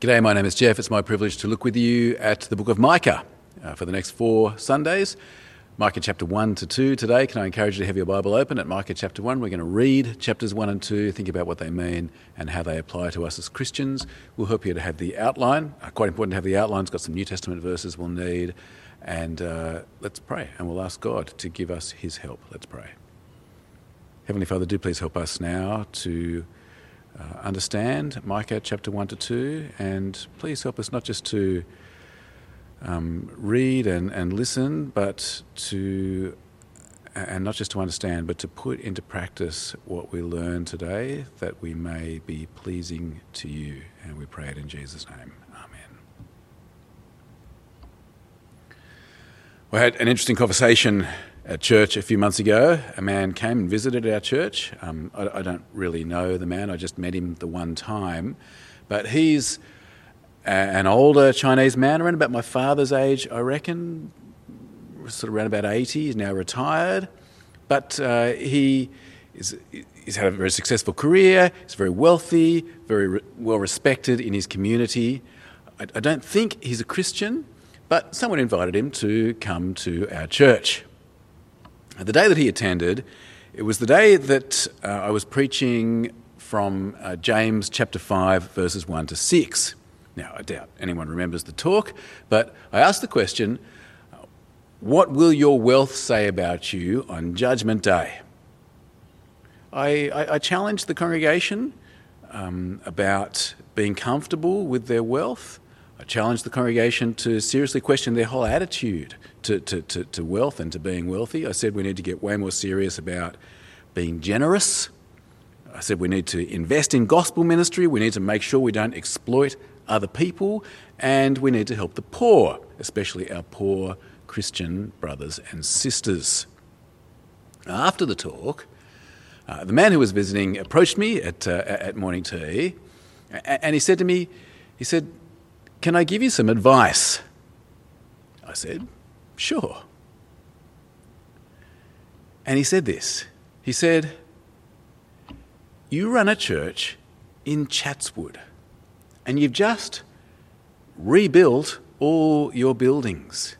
G'day, my name is Jeff. It's my privilege to look with you at the book of Micah uh, for the next four Sundays. Micah chapter 1 to 2 today. Can I encourage you to have your Bible open at Micah chapter 1? We're going to read chapters 1 and 2, think about what they mean and how they apply to us as Christians. We'll help you to have the outline. Uh, quite important to have the outline. It's got some New Testament verses we'll need. And uh, let's pray and we'll ask God to give us his help. Let's pray. Heavenly Father, do please help us now to uh, understand Micah chapter 1 to 2, and please help us not just to um, read and, and listen, but to, and not just to understand, but to put into practice what we learn today, that we may be pleasing to you. And we pray it in Jesus' name. Amen. We had an interesting conversation at church a few months ago. A man came and visited our church. Um, I, I, don't really know the man, I just met him the one time. But he's a, an older Chinese man, around about my father's age, I reckon, sort of around about 80. He's now retired. But uh, he is, he's had a very successful career, he's very wealthy, very re- well respected in his community. I, I don't think he's a Christian, but someone invited him to come to our church. The day that he attended, it was the day that uh, I was preaching from uh, James chapter 5, verses 1 to 6. Now, I doubt anyone remembers the talk, but I asked the question What will your wealth say about you on Judgment Day? I, I, I challenged the congregation um, about being comfortable with their wealth. I challenged the congregation to seriously question their whole attitude to, to, to, to, wealth and to being wealthy. I said we need to get way more serious about being generous. I said we need to invest in gospel ministry. We need to make sure we don't exploit other people. And we need to help the poor, especially our poor Christian brothers and sisters. After the talk, uh, the man who was visiting approached me at, uh, at morning tea and he said to me, he said, can I give you some advice? I said, Sure. And he said this He said, You run a church in Chatswood, and you've just rebuilt all your buildings.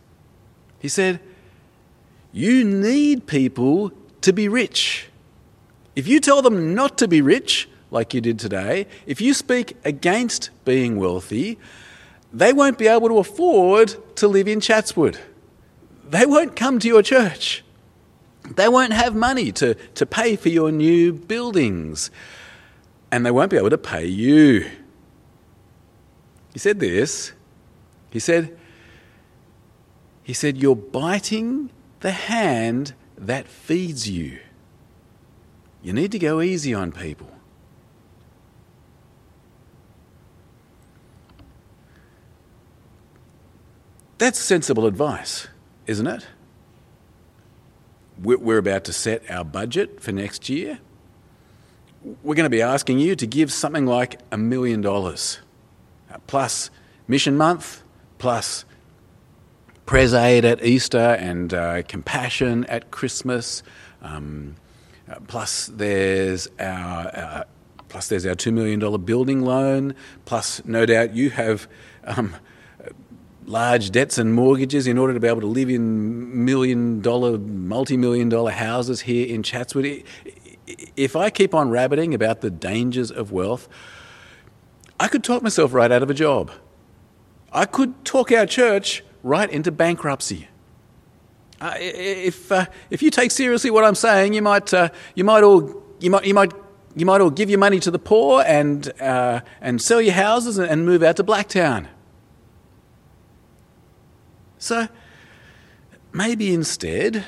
He said, You need people to be rich. If you tell them not to be rich, like you did today, if you speak against being wealthy, they won't be able to afford to live in Chatswood. They won't come to your church. They won't have money to, to pay for your new buildings. And they won't be able to pay you. He said this. He said, he said, You're biting the hand that feeds you. You need to go easy on people. That's sensible advice, isn't it? We're about to set our budget for next year. We're going to be asking you to give something like a million dollars, uh, plus Mission Month, plus Pres Aid at Easter and uh, Compassion at Christmas. Um, uh, plus, there's our uh, plus there's our two million dollar building loan. Plus, no doubt you have um, large debts and mortgages in order to be able to live in million dollar, multi million dollar houses here in Chatswood. If I keep on rabbiting about the dangers of wealth, I could talk myself right out of a job. I could talk our church right into bankruptcy. Uh, if, uh, if you take seriously what I'm saying, you might, uh, you might all, you might, you might, you might all give your money to the poor and, uh, and sell your houses and move out to Blacktown. So maybe instead,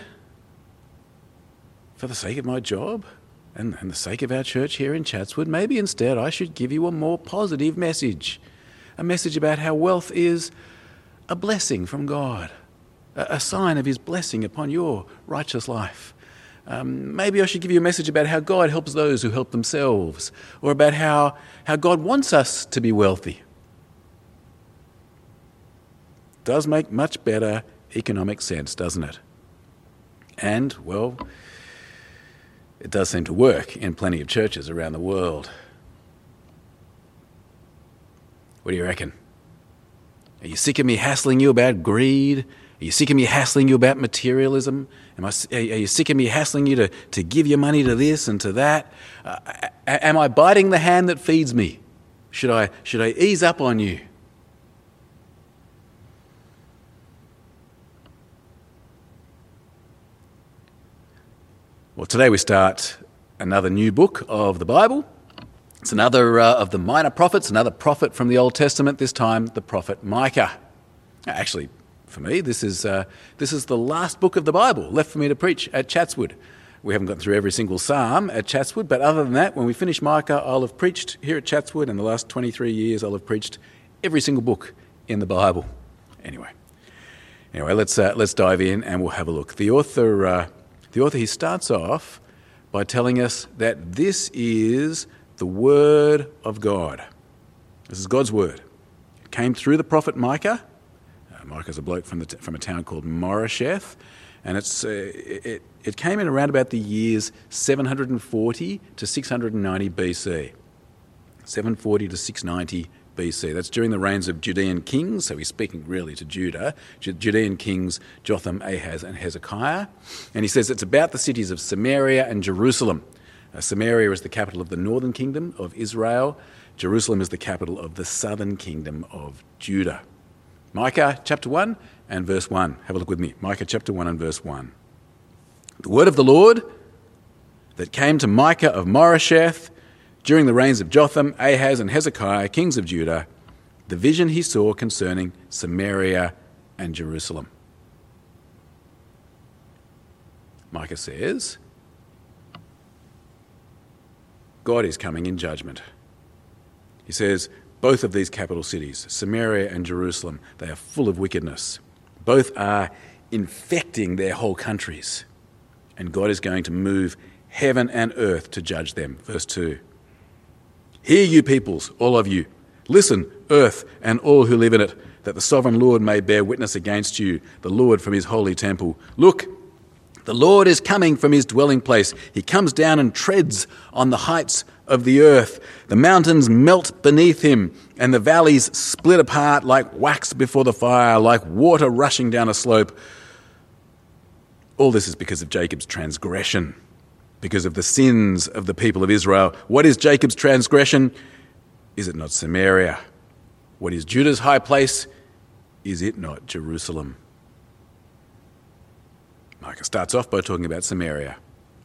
for the sake of my job and, and the sake of our church here in Chatswood, maybe instead I should give you a more positive message. A message about how wealth is a blessing from God, a, sign of His blessing upon your righteous life. Um, maybe I should give you a message about how God helps those who help themselves, or about how, how God wants us to be wealthy does make much better economic sense, doesn't it? And, well, it does seem to work in plenty of churches around the world. What do you reckon? Are you sick of me hassling you about greed? Are you sick of me hassling you about materialism? Am I, are you sick of me hassling you to, to give your money to this and to that? Uh, am I biting the hand that feeds me? Should I, should I ease up on you? Well, today we start another new book of the Bible. It's another uh, of the minor prophets, another prophet from the Old Testament, this time the prophet Micah. Actually, for me, this is, uh, this is the last book of the Bible left for me to preach at Chatswood. We haven't got through every single psalm at Chatswood, but other than that, when we finish Micah, I'll have preached here at Chatswood. In the last 23 years, I'll have preached every single book in the Bible. Anyway, anyway, let's, uh, let's dive in and we'll have a look. The author uh, the author, he starts off by telling us that this is the Word of God. This is God's Word. It came through the prophet Micah. Uh, Micah's a bloke from, the, from a town called Moresheth, and it's, uh, it, it came in around about the years 740 to 690 BC. 740 to 690 BC. That's during the reigns of Judean kings, so he's speaking really to Judah, Judean kings Jotham, Ahaz, and Hezekiah. And he says it's about the cities of Samaria and Jerusalem. Uh, Samaria is the capital of the northern kingdom of Israel, Jerusalem is the capital of the southern kingdom of Judah. Micah chapter 1 and verse 1. Have a look with me. Micah chapter 1 and verse 1. The word of the Lord that came to Micah of Moresheth during the reigns of Jotham, Ahaz, and Hezekiah, kings of Judah, the vision he saw concerning Samaria and Jerusalem. Micah says, God is coming in judgment. He says, both of these capital cities, Samaria and Jerusalem, they are full of wickedness. Both are infecting their whole countries. And God is going to move heaven and earth to judge them. Verse 2. Hear, you peoples, all of you. Listen, earth and all who live in it, that the sovereign Lord may bear witness against you, the Lord from his holy temple. Look, the Lord is coming from his dwelling place. He comes down and treads on the heights of the earth. The mountains melt beneath him, and the valleys split apart like wax before the fire, like water rushing down a slope. All this is because of Jacob's transgression because of the sins of the people of Israel. What is Jacob's transgression? Is it not Samaria? What is Judah's high place? Is it not Jerusalem? Micah starts off by talking about Samaria.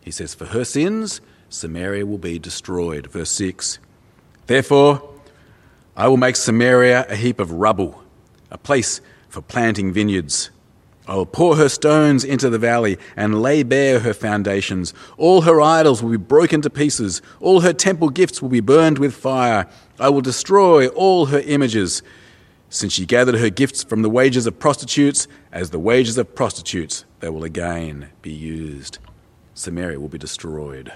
He says, For her sins, Samaria will be destroyed. Verse 6 Therefore, I will make Samaria a heap of rubble, a place for planting vineyards. I will pour her stones into the valley and lay bare her foundations. All her idols will be broken to pieces. All her temple gifts will be burned with fire. I will destroy all her images. Since she gathered her gifts from the wages of prostitutes, as the wages of prostitutes, they will again be used. Samaria will be destroyed.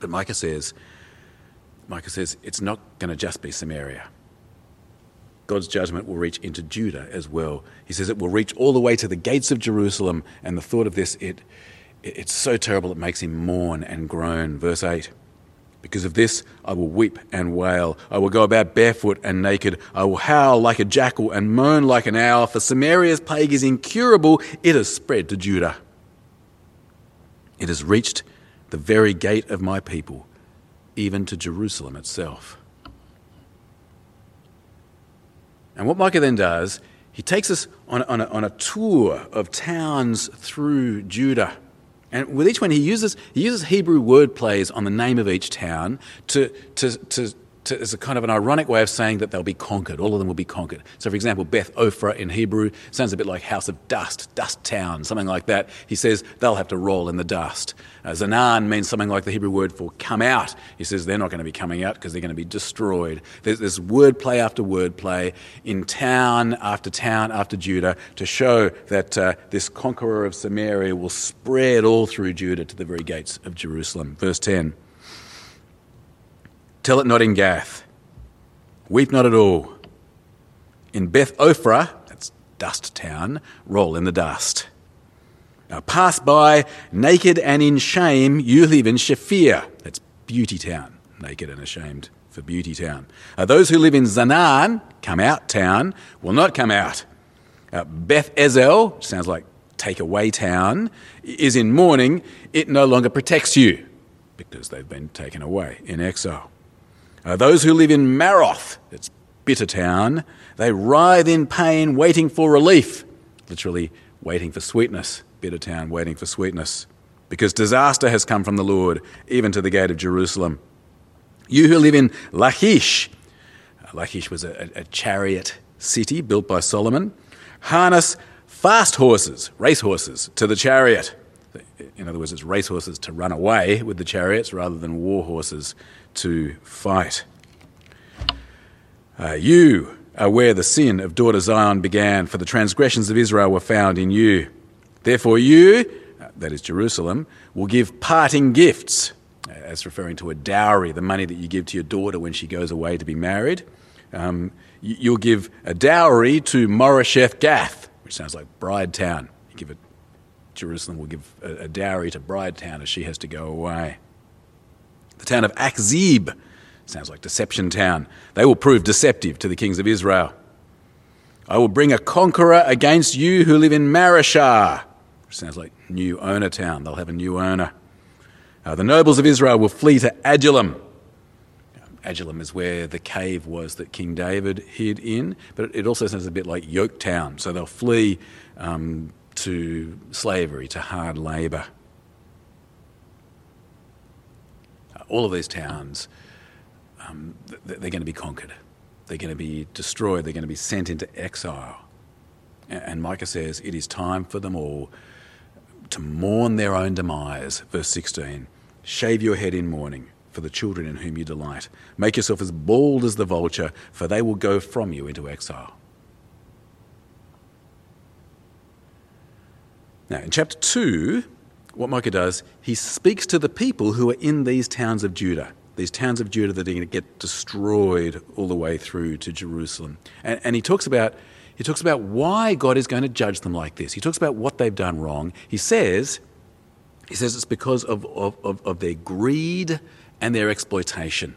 But Micah says, Micah says, it's not going to just be Samaria. God's judgment will reach into Judah as well. He says it will reach all the way to the gates of Jerusalem, and the thought of this, it, it's so terrible it makes him mourn and groan. Verse 8 Because of this, I will weep and wail. I will go about barefoot and naked. I will howl like a jackal and moan like an owl, for Samaria's plague is incurable. It has spread to Judah. It has reached the very gate of my people, even to Jerusalem itself. And what Micah then does, he takes us on, on, a, on a tour of towns through Judah. And with each one, he uses, he uses Hebrew word plays on the name of each town to, to, to, to, a kind of an ironic way of saying that they'll be conquered. All of them will be conquered. So, for example, Beth Ophrah in Hebrew sounds a bit like House of Dust, Dust Town, something like that. He says they'll have to roll in the dust. Uh, Zaanan means something like the Hebrew word for come out. He says they're not going to be coming out because they're going to be destroyed. There's, there's word play after word play in town after town after Judah to show that uh, this conqueror of Samaria will spread all through Judah to the very gates of Jerusalem. Verse 10. Tell it not in Gath. Weep not at all. In Beth Ophrah, that's dust town, roll in the dust. Now pass by naked and in shame, you live in Shaphir, that's beauty town, naked and ashamed for beauty town. Uh, those who live in Zaanan, come out town, will not come out. Uh, Beth Ezel, sounds like take away town, is in mourning. It no longer protects you because they've been taken away in exile. Uh, those who live in Maroth, it's bitter town, they writhe in pain, waiting for relief, literally waiting for sweetness. Bitter town, waiting for sweetness, because disaster has come from the Lord, even to the gate of Jerusalem. You who live in Lachish, uh, Lachish was a, a chariot city built by Solomon, harness fast horses, race horses, to the chariot. In other words, it's race horses to run away with the chariots rather than war horses to fight. Uh, you are where the sin of daughter Zion began, for the transgressions of Israel were found in you. Therefore, you, uh, that is Jerusalem, will give parting gifts, uh, as referring to a dowry, the money that you give to your daughter when she goes away to be married. Um, you'll give a dowry to Moresheth Gath, which sounds like Bride Town. You give it, Jerusalem will give a, a dowry to Bride Town as she has to go away. The town of Achzib, sounds like Deception Town. They will prove deceptive to the kings of Israel. I will bring a conqueror against you who live in Mareshah, which sounds like new owner town. They'll have a new owner. Uh, the nobles of Israel will flee to Adullam. Adullam is where the cave was that King David hid in, but it also sounds a bit like Yoketown. So they'll flee um, to slavery, to hard labour. all of these towns, um, they're going to be conquered. They're going to be destroyed. They're going to be sent into exile. And Micah says, It is time for them all to mourn their own demise. Verse 16 Shave your head in mourning for the children in whom you delight. Make yourself as bald as the vulture, for they will go from you into exile. Now, in chapter 2, what Micah does, he speaks to the people who are in these towns of Judah, these towns of Judah that are going to get destroyed all the way through to Jerusalem. And, and he talks about he talks about why God is going to judge them like this. He talks about what they've done wrong. He says, he says it's because of, of, of, of their greed and their exploitation.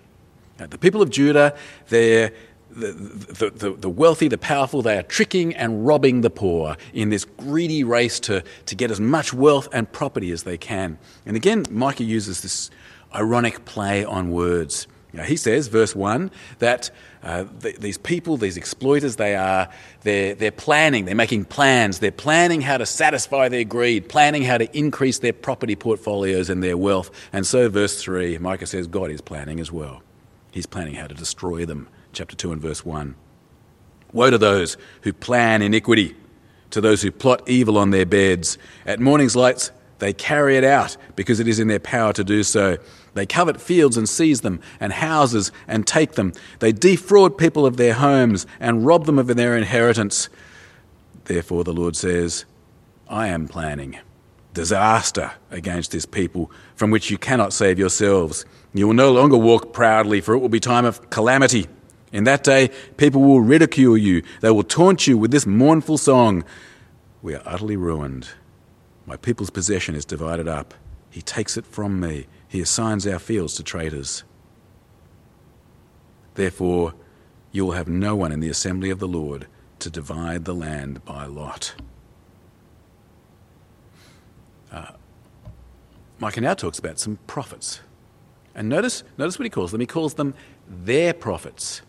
Now, the people of Judah, they're, the, the, the, wealthy, the powerful, they are tricking and robbing the poor in this greedy race to, to get as much wealth and property as they can. And again, Micah uses this ironic play on words. he says, verse 1, that uh, th- these people, these exploiters, they are, they're, they're planning, they're making plans, they're planning how to satisfy their greed, planning how to increase their property portfolios and their wealth. And so, verse 3, Micah says, God is planning as well. He's planning how to destroy them chapter 2 and verse 1. Woe to those who plan iniquity, to those who plot evil on their beds. At morning's lights, they carry it out because it is in their power to do so. They covet fields and seize them, and houses and take them. They defraud people of their homes and rob them of their inheritance. Therefore, the Lord says, I am planning disaster against this people from which you cannot save yourselves. You will no longer walk proudly, for it will be time of calamity. In that day, people will ridicule you. They will taunt you with this mournful song We are utterly ruined. My people's possession is divided up. He takes it from me. He assigns our fields to traitors. Therefore, you will have no one in the assembly of the Lord to divide the land by lot. Uh, Micah now talks about some prophets. And notice, notice what he calls them. He calls them their prophets.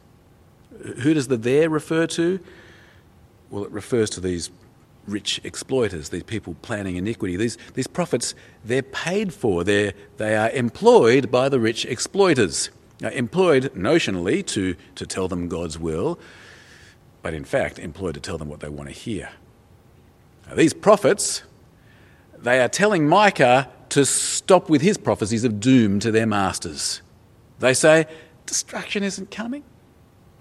Who does the there refer to? Well, it refers to these rich exploiters, these people planning iniquity. These, these prophets, they're paid for, they're, they are employed by the rich exploiters. Now, employed notionally to, to tell them God's will, but in fact, employed to tell them what they want to hear. Now, these prophets, they are telling Micah to stop with his prophecies of doom to their masters. They say, destruction isn't coming.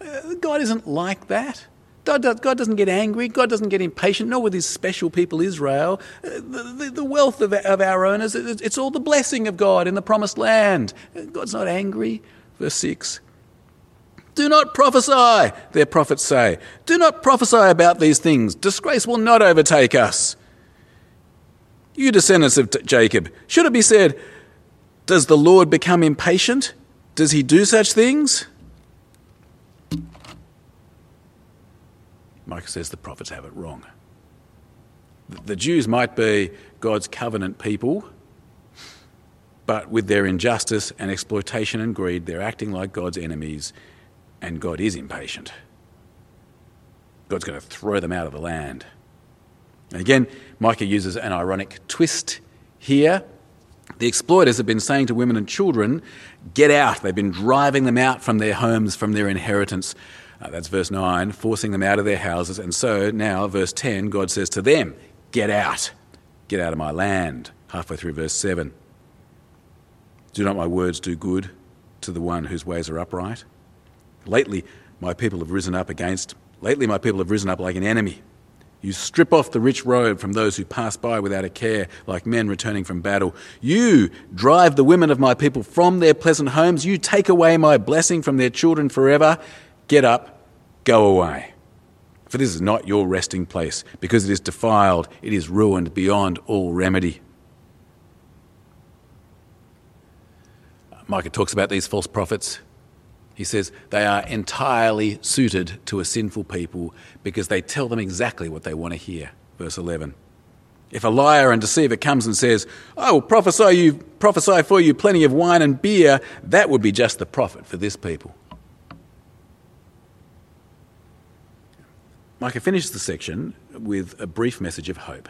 Uh, God isn't like that. God, doesn't get angry. God doesn't get impatient, nor with his special people Israel. Uh, the, wealth of, of our owners, it's all the blessing of God in the promised land. Uh, God's not angry. Verse 6. Do not prophesy, their prophets say. Do not prophesy about these things. Disgrace will not overtake us. You descendants of Jacob, should it be said, Does the Lord become impatient? Does he do such things? Micah says the prophets have it wrong. The Jews might be God's covenant people, but with their injustice and exploitation and greed, they're acting like God's enemies, and God is impatient. God's going to throw them out of the land. And again, Micah uses an ironic twist here. The exploiters have been saying to women and children, Get out. They've been driving them out from their homes, from their inheritance. Uh, that's verse 9, forcing them out of their houses. And so now, verse 10, God says to them, Get out. Get out of my land. Halfway through verse 7. Do not my words do good to the one whose ways are upright? Lately, my people have risen up against, lately, my people have risen up like an enemy. You strip off the rich robe from those who pass by without a care, like men returning from battle. You drive the women of my people from their pleasant homes. You take away my blessing from their children forever. Get up, go away. For this is not your resting place, because it is defiled, it is ruined beyond all remedy. Micah talks about these false prophets. He says they are entirely suited to a sinful people because they tell them exactly what they want to hear. Verse 11. If a liar and deceiver comes and says, I will prophesy, you, prophesy for you plenty of wine and beer, that would be just the prophet for this people. Micah finishes the section with a brief message of hope.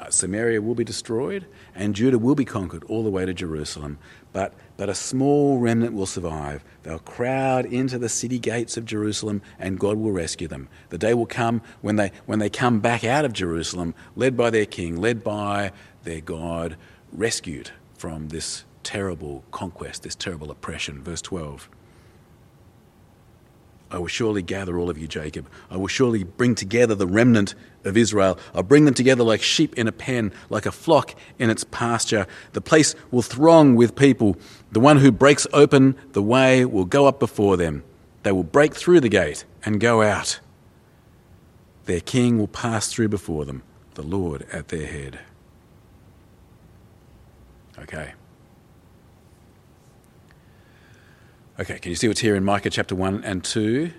Uh, Samaria will be destroyed and Judah will be conquered all the way to Jerusalem, but, but a small remnant will survive. They'll crowd into the city gates of Jerusalem and God will rescue them. The day will come when they, when they come back out of Jerusalem, led by their king, led by their God, rescued from this terrible conquest, this terrible oppression. Verse 12. I will surely gather all of you, Jacob. I will surely bring together the remnant of Israel. I'll bring them together like sheep in a pen, like a flock in its pasture. The place will throng with people. The one who breaks open the way will go up before them. They will break through the gate and go out. Their king will pass through before them, the Lord at their head. Okay. Okay, can you see what's here in Micah chapter 1 and 2?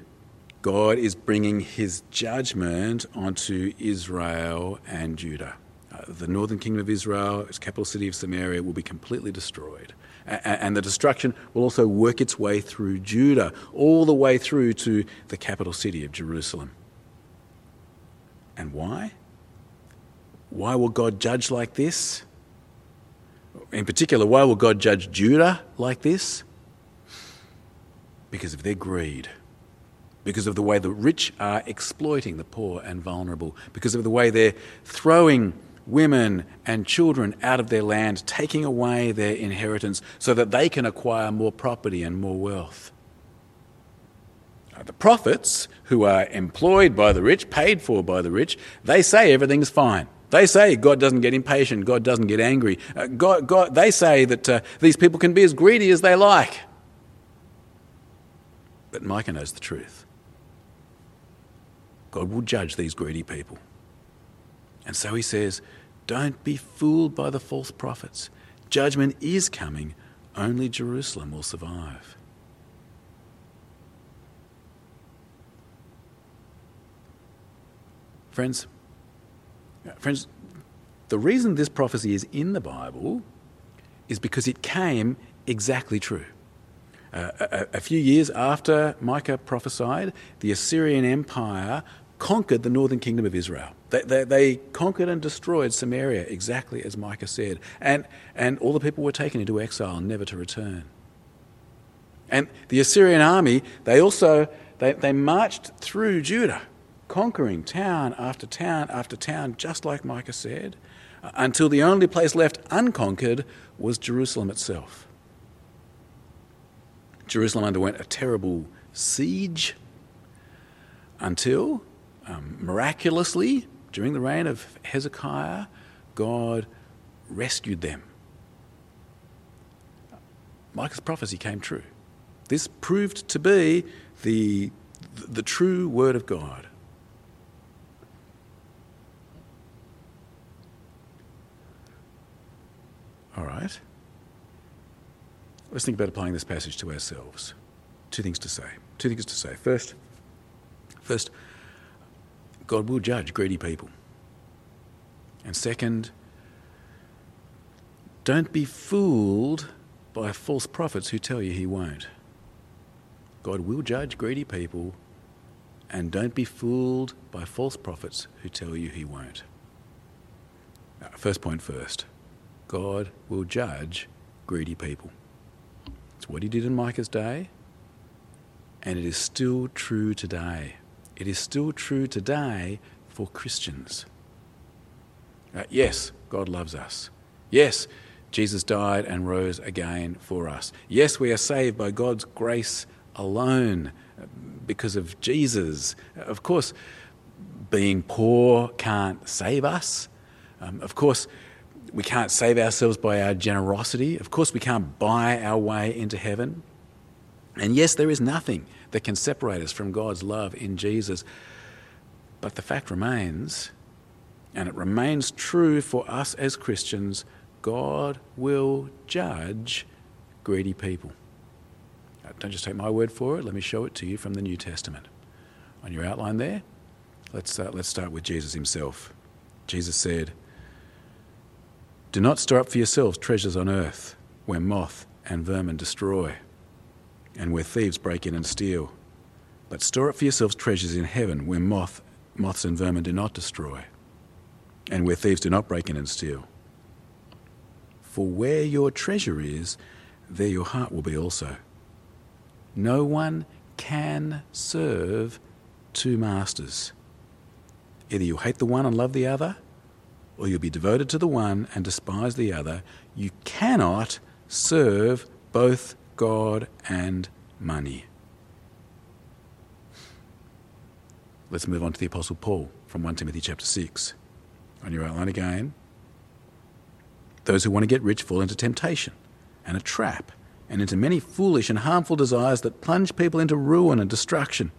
God is bringing his judgment onto Israel and Judah. Uh, the northern kingdom of Israel, its capital city of Samaria, will be completely destroyed. A- and the destruction will also work its way through Judah, all the way through to the capital city of Jerusalem. And why? Why will God judge like this? In particular, why will God judge Judah like this? Because of their greed, because of the way the rich are exploiting the poor and vulnerable, because of the way they're throwing women and children out of their land, taking away their inheritance so that they can acquire more property and more wealth. The prophets, who are employed by the rich, paid for by the rich, they say everything's fine. They say God doesn't get impatient, God doesn't get angry. Uh, God, God, they say that uh, these people can be as greedy as they like. But Micah knows the truth. God will judge these greedy people. And so he says, Don't be fooled by the false prophets. Judgment is coming, only Jerusalem will survive. Friends, uh, friends, the reason this prophecy is in the Bible is because it came exactly true. Uh, a, a, few years after Micah prophesied, the Assyrian Empire conquered the northern kingdom of Israel. They, they, they, conquered and destroyed Samaria exactly as Micah said. And, and all the people were taken into exile, never to return. And the Assyrian army, they also they, they marched through Judah, conquering town after town after town, just like Micah said, until the only place left unconquered was Jerusalem itself. Jerusalem underwent a terrible siege until, um, miraculously, during the reign of Hezekiah, God rescued them. Micah's prophecy came true. This proved to be the, the true word of God. All right. Let's think about applying this passage to ourselves. Two things to say. Two things to say. First, first, God will judge greedy people. And second, don't be fooled by false prophets who tell you he won't. God will judge greedy people, and don't be fooled by false prophets who tell you he won't. First point first God will judge greedy people. It's what he did in Micah's day, and it is still true today. It is still true today for Christians. Uh, yes, God loves us. Yes, Jesus died and rose again for us. Yes, we are saved by God's grace alone uh, because of Jesus. Of course, being poor can't save us. Um, of course, we can't save ourselves by our generosity. Of course, we can't buy our way into heaven. And yes, there is nothing that can separate us from God's love in Jesus. But the fact remains, and it remains true for us as Christians God will judge greedy people. Don't just take my word for it, let me show it to you from the New Testament. On your outline there, let's, uh, let's start with Jesus himself. Jesus said, Do not store up for yourselves treasures on earth where moth and vermin destroy and where thieves break in and steal. But store up for yourselves treasures in heaven where moth, moths and vermin do not destroy and where thieves do not break in and steal. For where your treasure is, there your heart will be also. No one can serve two masters. Either you'll hate the one and love the other, or you'll be devoted to the one and despise the other. You cannot serve both God and money. Let's move on to the Apostle Paul from 1 Timothy chapter 6. On your outline again, those who want to get rich fall into temptation and a trap and into many foolish and harmful desires that plunge people into ruin and destruction.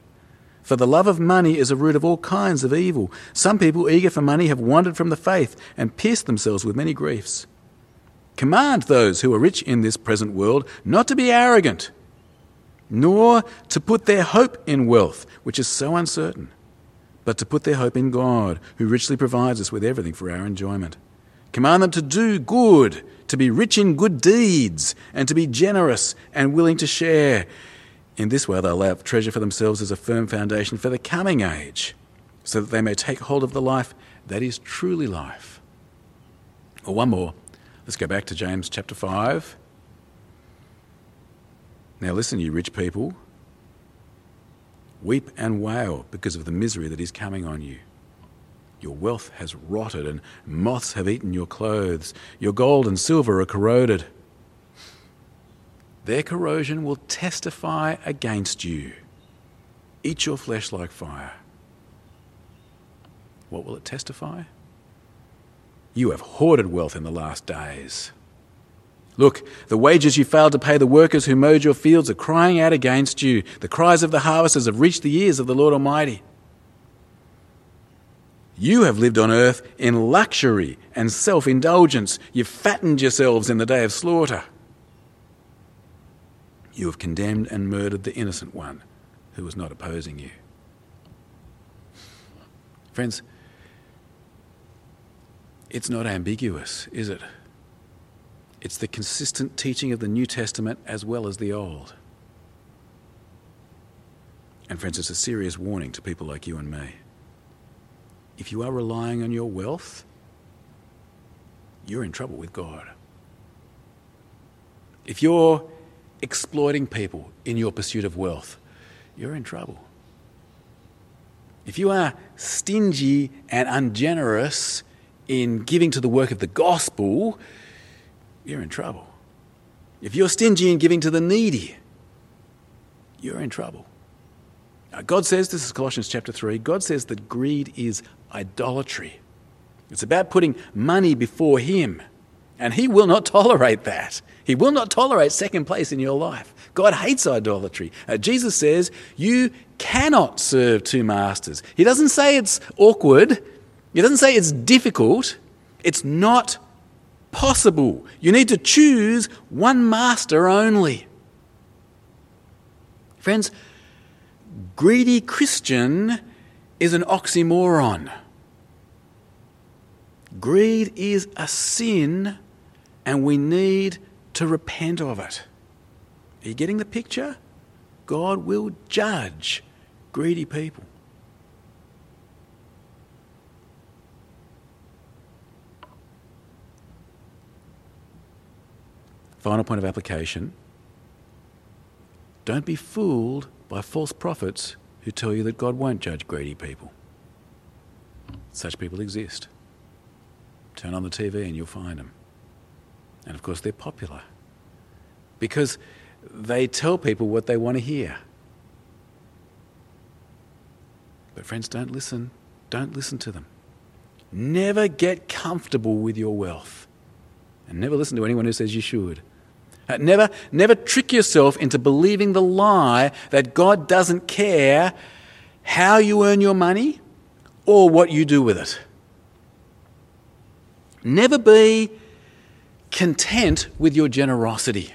For the love of money is a root of all kinds of evil. Some people eager for money have wandered from the faith and pierced themselves with many griefs. Command those who are rich in this present world not to be arrogant, nor to put their hope in wealth, which is so uncertain, but to put their hope in God, who richly provides us with everything for our enjoyment. Command them to do good, to be rich in good deeds, and to be generous and willing to share. In this way, they'll lay up treasure for themselves as a firm foundation for the coming age, so that they may take hold of the life that is truly life. Or one more. Let's go back to James chapter 5. Now, listen, you rich people. Weep and wail because of the misery that is coming on you. Your wealth has rotted, and moths have eaten your clothes. Your gold and silver are corroded. Their corrosion will testify against you. Eat your flesh like fire. What will it testify? You have hoarded wealth in the last days. Look, the wages you failed to pay the workers who mowed your fields are crying out against you. The cries of the harvesters have reached the ears of the Lord Almighty. You have lived on earth in luxury and self indulgence. You've fattened yourselves in the day of slaughter. You have condemned and murdered the innocent one who was not opposing you. Friends, it's not ambiguous, is it? It's the consistent teaching of the New Testament as well as the Old. And, friends, it's a serious warning to people like you and me if you are relying on your wealth, you're in trouble with God. If you're exploiting people in your pursuit of wealth, you're in trouble. If you are stingy and ungenerous in giving to the work of the gospel, you're in trouble. If you're stingy in giving to the needy, you're in trouble. God says, this is Colossians chapter 3, God says that greed is idolatry. It's about putting money before Him. And He will not tolerate that. He will not tolerate second place in your life. God hates idolatry. Uh, Jesus says you cannot serve two masters. He doesn't say it's awkward, He doesn't say it's difficult. It's not possible. You need to choose one master only. Friends, greedy Christian is an oxymoron. Greed is a sin, and we need to repent of it. Are you getting the picture? God will judge greedy people. Final point of application don't be fooled by false prophets who tell you that God won't judge greedy people. Such people exist. Turn on the TV and you'll find them. And of course, they're popular because they tell people what they want to hear. But, friends, don't listen. Don't listen to them. Never get comfortable with your wealth. And never listen to anyone who says you should. Uh, never, never trick yourself into believing the lie that God doesn't care how you earn your money or what you do with it. Never be content with your generosity.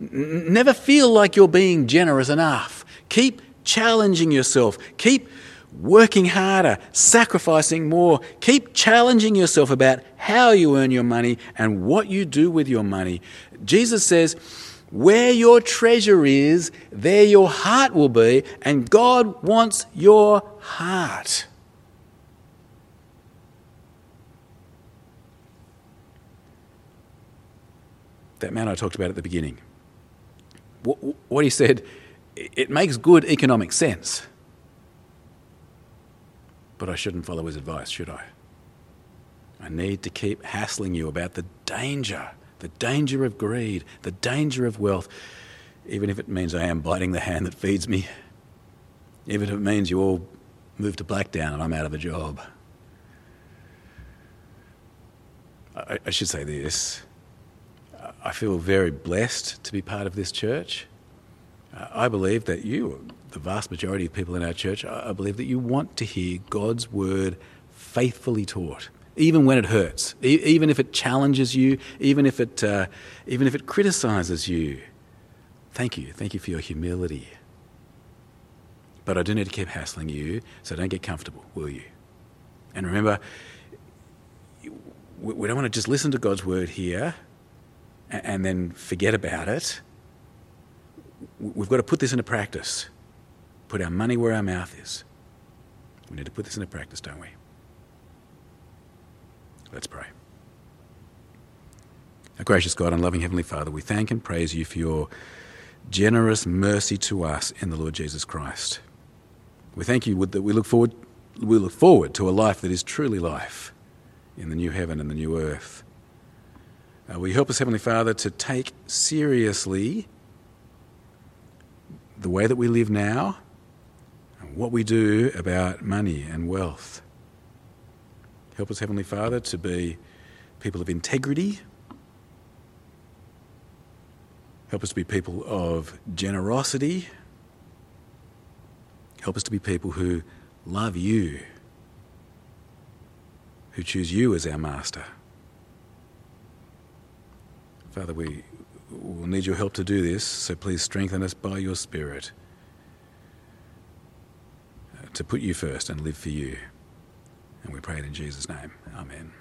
Never feel like you're being generous enough. Keep challenging yourself. Keep working harder, sacrificing more. Keep challenging yourself about how you earn your money and what you do with your money. Jesus says, where your treasure is, there your heart will be, and God wants your heart. That man I talked about at the beginning. What he said, it makes good economic sense. But I shouldn't follow his advice, should I? I need to keep hassling you about the danger, the danger of greed, the danger of wealth, even if it means I am biting the hand that feeds me, even if it means you all move to Blacktown and I'm out of a job. I, I should say this. I feel very blessed to be part of this church. I believe that you, the vast majority of people in our church, I believe that you want to hear God's word faithfully taught, even when it hurts, even if it challenges you, even if it, uh, even if it criticizes you. Thank you. Thank you for your humility. But I do need to keep hassling you, so don't get comfortable, will you? And remember, we don't want to just listen to God's word here and then forget about it we've got to put this into practice. Put our money where our mouth is. We need to put this into practice, don't we? Let's pray. Our gracious God and loving Heavenly Father, we thank and praise you for your generous mercy to us in the Lord Jesus Christ. We thank you that we look forward, we look forward to a life that is truly life in the new heaven and the new earth. Uh, will you help us, Heavenly Father, to take seriously the way that we live now, and what we do about money and wealth. Help us, Heavenly Father, to be people of integrity. Help us to be people of generosity. Help us to be people who love you, who choose you as our master. Father, we, We'll need your help to do this, so please strengthen us by your Spirit to put you first and live for you. And we pray it in Jesus' name. Amen.